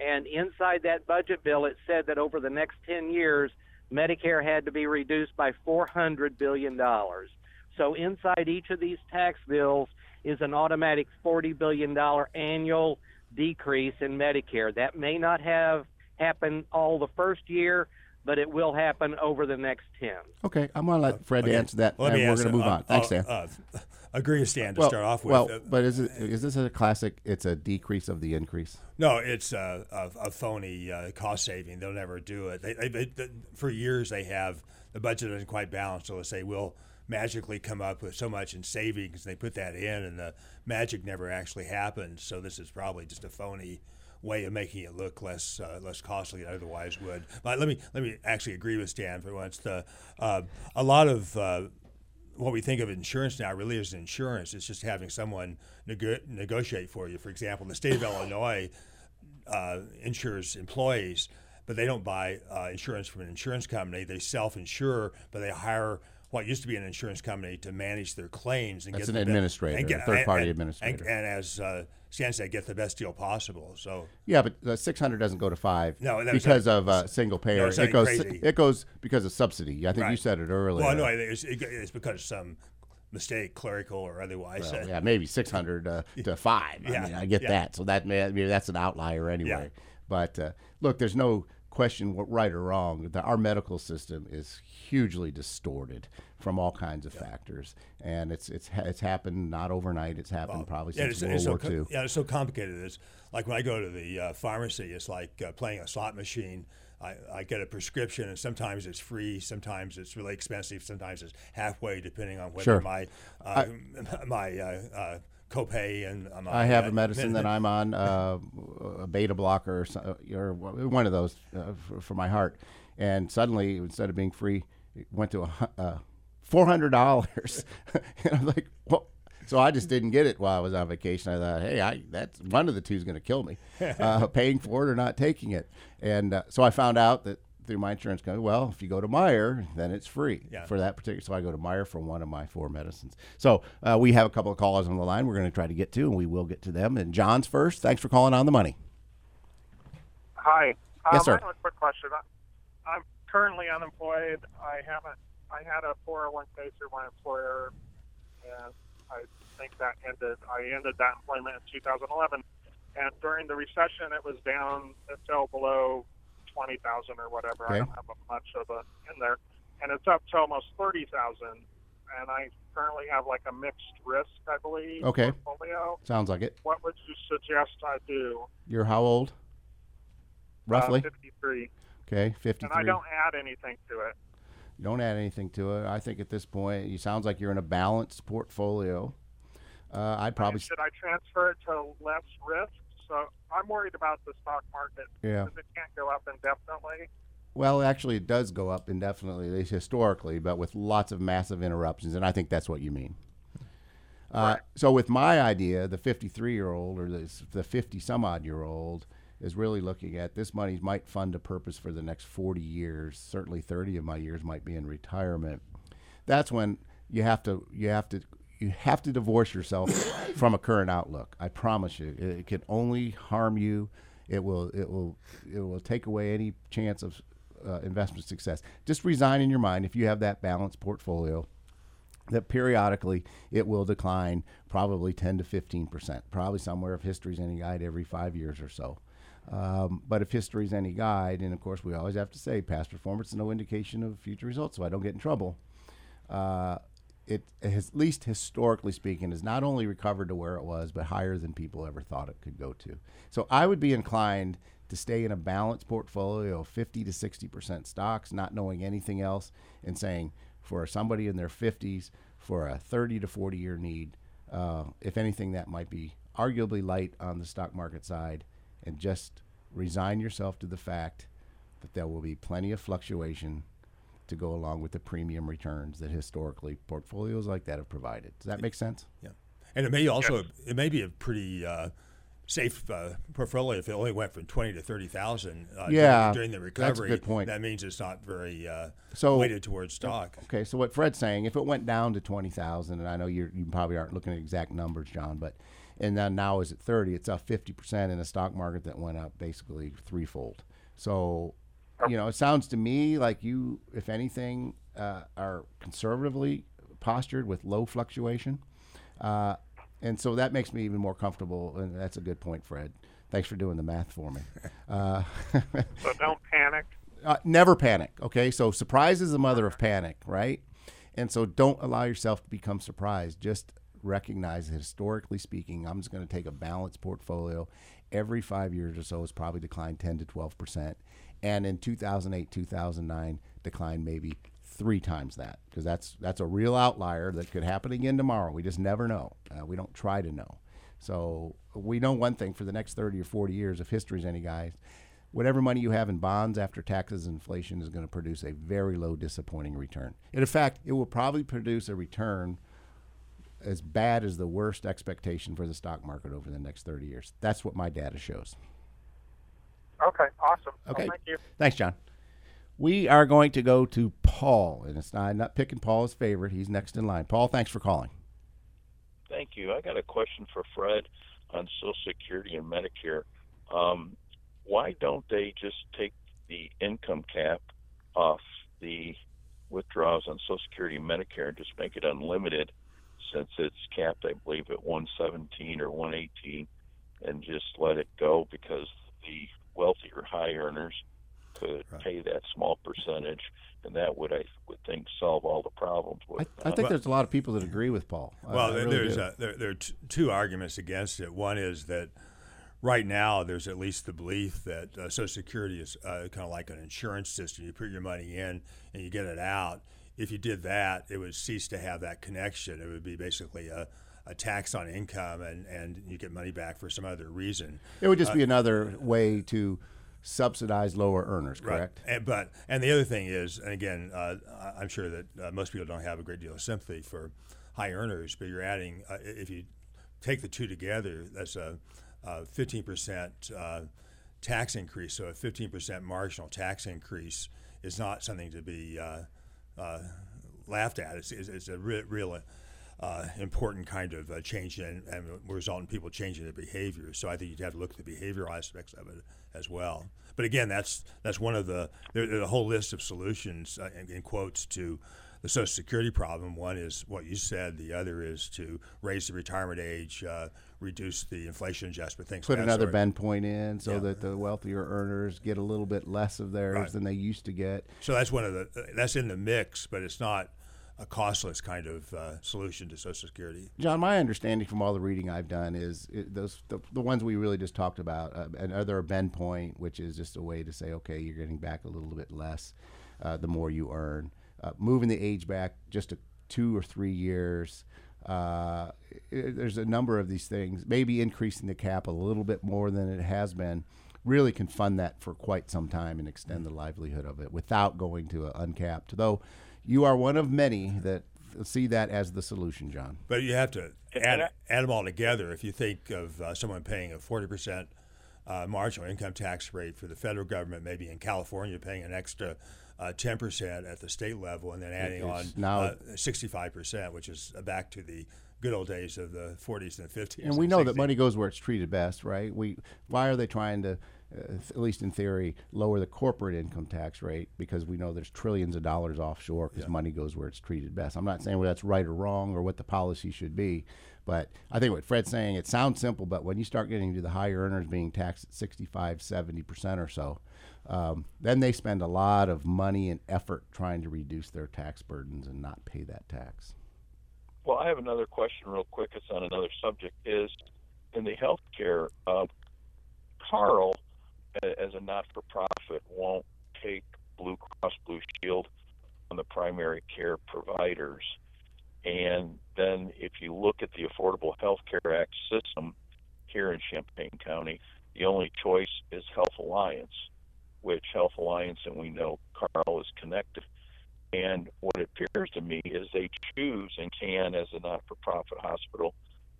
and inside that budget bill, it said that over the next ten years, Medicare had to be reduced by four hundred billion dollars. So inside each of these tax bills is an automatic forty billion dollar annual decrease in Medicare. That may not have happened all the first year, but it will happen over the next ten. Okay, I'm gonna let Fred Okay. answer that, Let and we're gonna move Uh, on. Thanks, uh, Stan. uh, agree with Stan to well, start off with. well, Uh, but is it is this a classic? It's a decrease of the increase. No, it's a, a, a phony uh, cost saving. They'll never do it. They, they, they, for years they have the budget isn't quite balanced, so they say we'll magically come up with so much in savings. And they put that in, and the magic never actually happens. So this is probably just a phony way of making it look less uh, less costly than it otherwise would. But let me let me actually agree with Stan for once. The uh, a lot of uh, what we think of insurance now really is insurance. It's just having someone nego- negotiate for you. For example, the state of Illinois uh, insures employees, but they don't buy uh, insurance from an insurance company. They self-insure, but they hire what used to be an insurance company to manage their claims and That's get an administrator, and a third-party and- administrator. And, and as uh, Stan said, get the best deal possible. So Yeah, but the 600 doesn't go to five No, because of uh, single payer. it goes crazy. it goes because of subsidy. I think you said it earlier. well, no, it's, it's because of some mistake, clerical or otherwise. Well, yeah, maybe 600 uh, to five. I Yeah, mean, I get yeah. that. So that may, maybe that's an outlier anyway. But uh, look, there's no question what right or wrong. The, our medical system is hugely distorted from all kinds of factors, and it's it's it's happened not overnight. It's happened probably Yeah, since it's, World it's so War co- II. yeah, it's so complicated. It's like when I go to the uh, pharmacy, it's like uh, playing a slot machine. I, I get a prescription, and sometimes it's free, sometimes it's really expensive, sometimes it's halfway, depending on whether Sure. my uh, my uh, uh, copay and uh, my, I have uh, a medicine that I'm on, uh, a beta blocker or, so, or one of those uh, for, for my heart, and suddenly instead of being free, it went to a, uh, four hundred dollars, and I'm like, well. So I just didn't get it while I was on vacation. I thought, hey, I that's one of the two is going to kill me, uh, paying for it or not taking it. And uh, so I found out that through my insurance company, well, if you go to Meijer, then it's free Yeah. for that particular. So I go to Meijer for one of my four medicines. So uh, we have a couple of callers on the line. We're going to try to get to, and we will get to them. And John's first. Thanks for calling on the money. Hi. Yes, um, sir. I have a quick question. I, I'm currently unemployed. I haven't. I had a 401k through my employer, and I think that ended. I ended that employment in 2011, and during the recession, it was down. It fell below 20,000 or whatever. Okay. I don't have much of a in there, and it's up to almost 30,000. And I currently have like a mixed risk, I believe, Okay. portfolio. Sounds like it. What would you suggest I do? You're how old? Roughly. Uh, 53. okay, 53. And I don't add anything to it. You don't add anything to it. I think at this point, you sounds like you're in a balanced portfolio. Uh, I'd probably. should I transfer it to less risk? So I'm worried about the stock market Yeah. because it can't go up indefinitely. Well, actually, it does go up indefinitely at least historically, but with lots of massive interruptions, and I think that's what you mean. Uh, so, with my idea, the 53 year old or the, the 50 some odd year old is really looking at this money might fund a purpose for the next 40 years. Certainly, 30 of my years might be in retirement. That's when you have to you have to you have to divorce yourself from a current outlook. I promise you, it, it can only harm you. It will it will it will take away any chance of uh, investment success. Just resign in your mind if you have that balanced portfolio that periodically it will decline probably 10 to 15 percent probably somewhere if history's any guide every five years or so um, but if history's any guide and of course we always have to say past performance is no indication of future results so i don't get in trouble uh, it has, at least historically speaking, has not only recovered to where it was, but higher than people ever thought it could go to. So I would be inclined to stay in a balanced portfolio of 50 to 60 percent stocks, not knowing anything else, and saying for somebody in their 50s for a 30 to 40 year need, uh, if anything, that might be arguably light on the stock market side, and just resign yourself to the fact that there will be plenty of fluctuation to go along with the premium returns that historically portfolios like that have provided. Does that make sense? Yeah, and it may also it may be a pretty uh, safe uh, portfolio if it only went from twenty to thirty thousand. Uh, Yeah, during, during the that's a recovery. good point. That means it's not very uh, So- weighted towards stock. Okay, so what Fred's saying, if it went down to twenty thousand, and I know you're, you probably aren't looking at exact numbers, John, but and then now is at thirty, it's up fifty percent in a stock market that went up basically threefold. So, you know, it sounds to me like you, if anything, uh, are conservatively postured with low fluctuation, uh, and so that makes me even more comfortable. And that's a good point, Fred. Thanks for doing the math for me. Uh, So don't panic. uh, never panic. Okay, so surprise is the mother of panic, right? And so don't allow yourself to become surprised. Just recognize historically speaking, I'm just going to take a balanced portfolio. Every five years or so, it's probably declined 10 to 12 percent, and in 2008, 2009, declined maybe three times that because that's that's a real outlier that could happen again tomorrow. We just never know. Uh, we don't try to know. So we know one thing for the next 30 or 40 years, if history's any guide, whatever money you have in bonds after taxes and inflation is going to produce a very low disappointing return. And in fact, it will probably produce a return as bad as the worst expectation for the stock market over the next 30 years. That's what my data shows. Okay, awesome. Well, Okay. thank you. Thanks, John. We are going to go to Paul, and it's not, I'm not picking Paul as favorite. He's next in line. Paul, thanks for calling. Thank you. I got a question for Fred on Social Security and Medicare. Um, why don't they just take the income cap off the withdrawals on Social Security and Medicare and just make it unlimited since it's capped, I believe, at 117 or 118 and just let it go because the wealthier high earners could pay that small percentage and that would, I would think, solve all the problems I, with I think there's a lot of people that agree with Paul. Well, I there really there's a, there, there are t- two arguments against it. One is that right now there's at least the belief that uh, Social Security is uh, kind of like an insurance system. You put your money in and you get it out. If you did that, it would cease to have that connection. It would be basically a, a tax on income, and, and you get money back for some other reason. It would just be another way to subsidize lower earners, correct? Right. And, but and the other thing is, and again, uh, I'm sure that uh, most people don't have a great deal of sympathy for high earners, but you're adding uh, if you take the two together, that's a, a 15% uh, tax increase. So a 15% marginal tax increase is not something to be uh, uh, laughed at. It's, it's, it's a re- real uh, important kind of uh, change and will result in people changing their behavior. So I think you'd have to look at the behavioral aspects of it as well. But again, that's that's one of the there, there's a whole list of solutions uh, in, in quotes to the Social Security problem. One is what you said. The other is to raise the retirement age, uh, reduce the inflation adjustment, things. Put another sort. bend point in so Yeah. that the wealthier earners get a little bit less of theirs Right. than they used to get. So that's one of the that's in the mix, but it's not a costless kind of uh, solution to Social Security. John, my understanding from all the reading I've done is it, those the, the ones we really just talked about. Uh, another bend point, which is just a way to say, okay, you're getting back a little bit less uh, the more you earn. Uh, moving the age back just a, two or three years. Uh, i there's a number of these things. Maybe increasing the cap a little bit more than it has been really can fund that for quite some time and extend the livelihood of it without going to a uncapped. Though you are one of many that see that as the solution, John. But you have to add, add them all together. If you think of uh, someone paying a 40% uh, marginal income tax rate for the federal government, maybe in California paying an extra uh, 10% at the state level, and then adding on now- uh, 65%, which is back to the good old days of the 40s and the 50s. And we know that money goes where it's treated best, right? We why are they trying to, uh, at least in theory, lower the corporate income tax rate because we know there's trillions of dollars offshore because money goes where it's treated best. I'm not saying whether that's right or wrong or what the policy should be, but I think what Fred's saying it sounds simple, but when you start getting to the higher earners being taxed at 65, 70 percent or so, um, then they spend a lot of money and effort trying to reduce their tax burdens and not pay that tax. well, I have another question, real quick. It's on another subject. Is in the healthcare, uh, Carle, a- as a not-for-profit, won't take Blue Cross Blue Shield on the primary care providers. And then, if you look at the Affordable Health Care Act system here in Champaign County, the only choice is Health Alliance, which Health Alliance, and we know Carle is connected. And what it appears to me is they choose and can, as a not for profit hospital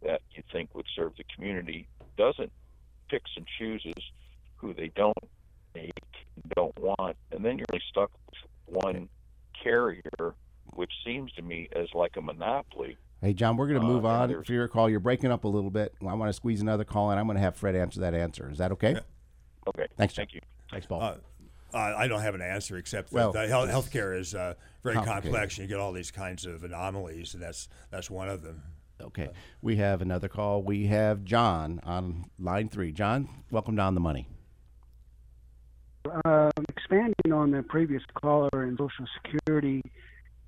that you think would serve the community, doesn't picks and chooses who they don't make, don't want. And then you're really stuck with one carrier, which seems to me as like a monopoly. Hey, John, we're going to Uh, move and on. For your call, you're breaking up a little bit. I want to squeeze another call, and I'm going to have Fred answer that answer. Is that okay? Yeah. Okay. Thanks, John. Thank you. Thanks, Paul. Uh, uh, I don't have an answer except that Well, the health, healthcare is uh, very complex. And you get all these kinds of anomalies, and that's that's one of them. okay. We have another call. We have John on line three. John, welcome down the money. Um, expanding on the previous caller and Social Security,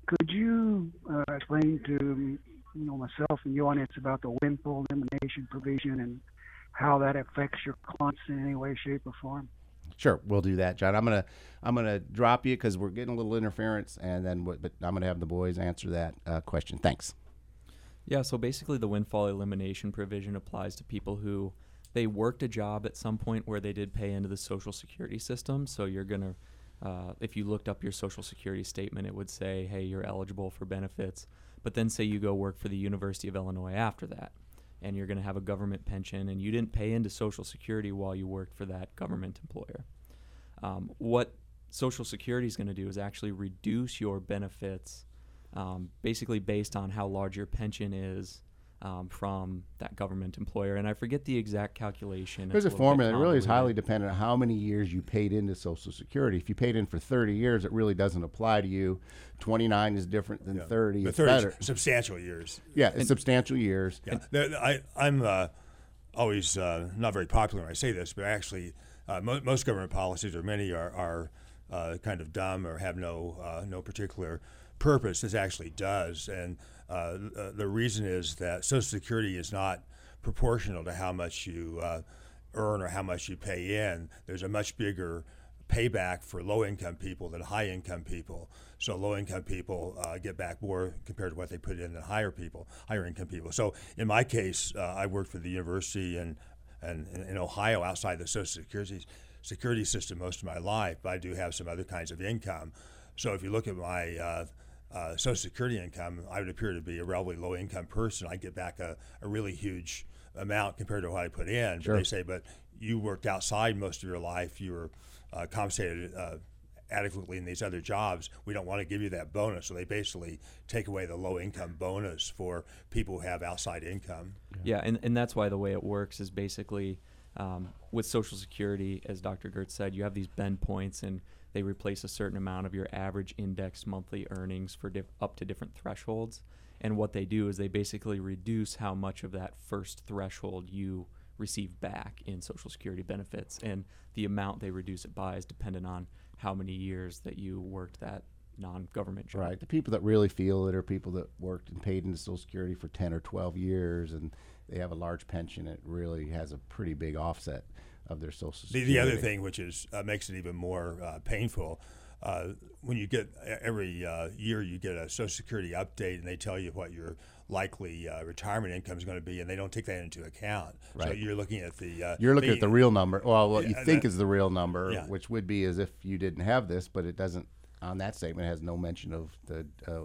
could you uh, explain to you know myself and the audience about the windfall elimination provision and how that affects your clients in any way, shape, or form? Sure, we'll do that, John. I'm gonna I'm gonna drop you because we're getting a little interference, and then but I'm gonna have the boys answer that uh, question. Thanks. Yeah, so basically the windfall elimination provision applies to people who they worked a job at some point where they did pay into the social security system. So you're to uh, if you looked up your social security statement, it would say, "Hey, you're eligible for benefits." But then say you go work for the University of Illinois after that, and you're going to have a government pension, and you didn't pay into social security while you worked for that government employer. Um, what Social Security is going to do is actually reduce your benefits, um, basically based on how large your pension is um, from that government employer. And I forget the exact calculation. There's It's a formula. It really is highly dependent on how many years you paid into Social Security. If you paid in for 30 years, it really doesn't apply to you. 29 is different than 30. But 30 better. substantial years. Yeah, it's substantial years. Yeah, The- the- I, I'm uh, always uh, not very popular when I say this, but actually, uh, mo- most government policies, or many, are, are uh, kind of dumb or have no uh, no particular purpose. This actually does, and uh, uh, the reason is that Social Security is not proportional to how much you uh, earn or how much you pay in. There's a much bigger payback for low income people than high income people. So low income people uh, get back more compared to what they put in than higher people, higher income people. So in my case, uh, I worked for the university and and in Ohio outside the Social Security security system most of my life. But I do have some other kinds of income. So if you look at my uh, uh, Social Security income, I would appear to be a relatively low income person. I get back a, a really huge amount compared to what I put in. Sure. But they say, but you worked outside most of your life. You were uh, compensated uh, adequately in these other jobs. We don't want to give you that bonus. So they basically take away the low income bonus for people who have outside income. Yeah, and, and that's why the way it works is basically um, with Social Security, as Dr. Giertz said, you have these bend points and they replace a certain amount of your average indexed monthly earnings for diff- up to different thresholds. And what they do is they basically reduce how much of that first threshold you receive back in Social Security benefits. And the amount they reduce it by is dependent on how many years that you worked that non government job. Right. The people that really feel it are people that worked and paid into Social Security for 10 or 12 years and they have a large pension. It really has a pretty big offset of their Social The, Security. the other thing, which is uh, makes it even more uh, painful, uh, when you get every uh, year you get a Social Security update and they tell you what your likely uh, retirement income is going to be, and they don't take that into account. Right. So Right. you're looking at the uh, You're looking at the real number. Well, what you Yeah, think that- is the real number, Yeah. which would be as if you didn't have this, but it doesn't. On that statement, it has no mention of the uh,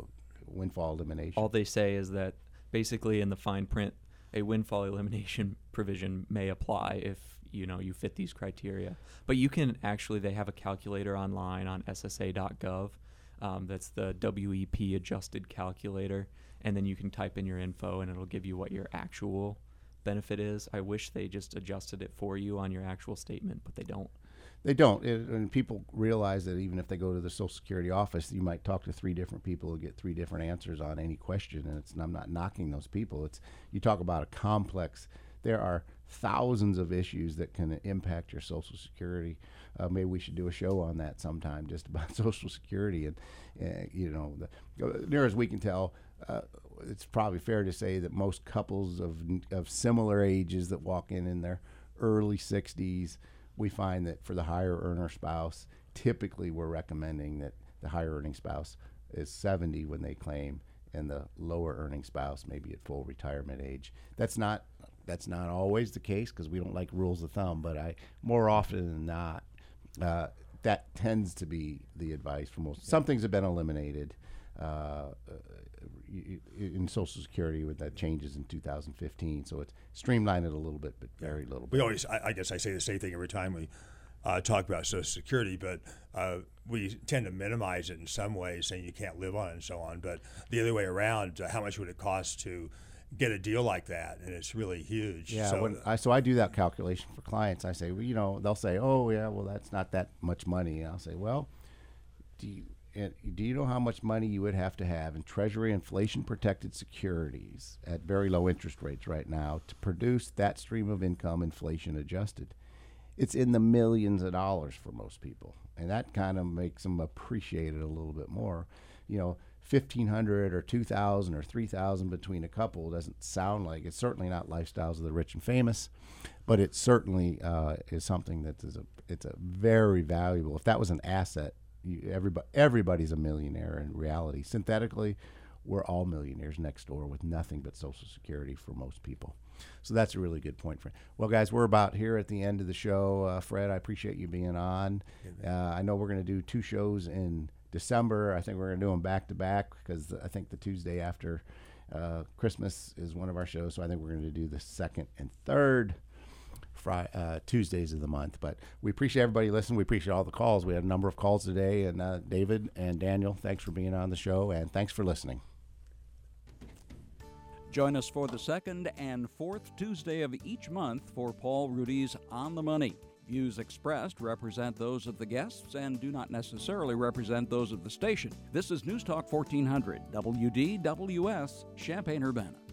windfall elimination. All they say is that basically in the fine print, a windfall elimination provision may apply if you know you fit these criteria. But you can actually they have a calculator online on SSA.gov. Um, that's the WEP adjusted calculator, and then you can type in your info and it'll give you what your actual benefit is. I wish they just adjusted it for you on your actual statement, but they don't. They don't, it, and people realize that even if they go to the Social Security office, you might talk to three different people and get three different answers on any question. And it's, and I'm not knocking those people. It's you talk about a complex. There are thousands of issues that can impact your Social Security. Uh, maybe we should do a show on that sometime, just about Social Security. And uh, you know, the, near as we can tell, uh, it's probably fair to say that most couples of of similar ages that walk in in their early 60s, we find that for the higher earner spouse, typically we're recommending that the higher earning spouse is 70 when they claim and the lower earning spouse maybe at full retirement age. That's not that's not always the case because we don't like rules of thumb, but I more often than not uh, that tends to be the advice for most. Some things have been eliminated uh, in Social Security with that changes in 2015, so it's streamlined it a little bit, but very little. We always, I, I guess, I say the same thing every time we uh, talk about Social Security, but uh, we tend to minimize it in some ways, saying you can't live on it and so on. But the other way around, uh, how much would it cost to get a deal like that? And it's really huge. Yeah, So, when I so I do that calculation for clients. I say, well, you know, they'll say, oh yeah, well that's not that much money. And I'll say, well, do you do you know how much money you would have to have in Treasury inflation protected securities at very low interest rates right now to produce that stream of income inflation adjusted? It's in the millions of dollars for most people, and that kind of makes them appreciate it a little bit more. You know, fifteen hundred or two thousand or three thousand between a couple doesn't sound like it's certainly not lifestyles of the rich and famous, but it certainly uh, is something that is a it's a very valuable. If that was an asset, you, everybody everybody's a millionaire in reality. Synthetically, we're all millionaires next door with nothing but Social Security for most people. So that's a really good point. For well, guys, we're about here at the end of the show. Uh, Fred, I appreciate you being on. Uh, I know we're going to do two shows in December. I think we're going to do them back to back because I think the Tuesday after uh, Christmas is one of our shows. So I think we're going to do the second and third. Friday, uh, Tuesdays of the month. But we appreciate everybody listening. We appreciate all the calls. We had a number of calls today. And uh, David and Daniel, thanks for being on the show and thanks for listening. Join us for the second and fourth Tuesday of each month for Paul Ruedi's On the Money. Views expressed represent those of the guests and do not necessarily represent those of the station. This is News Talk 1400, WDWS, Champaign Urbana.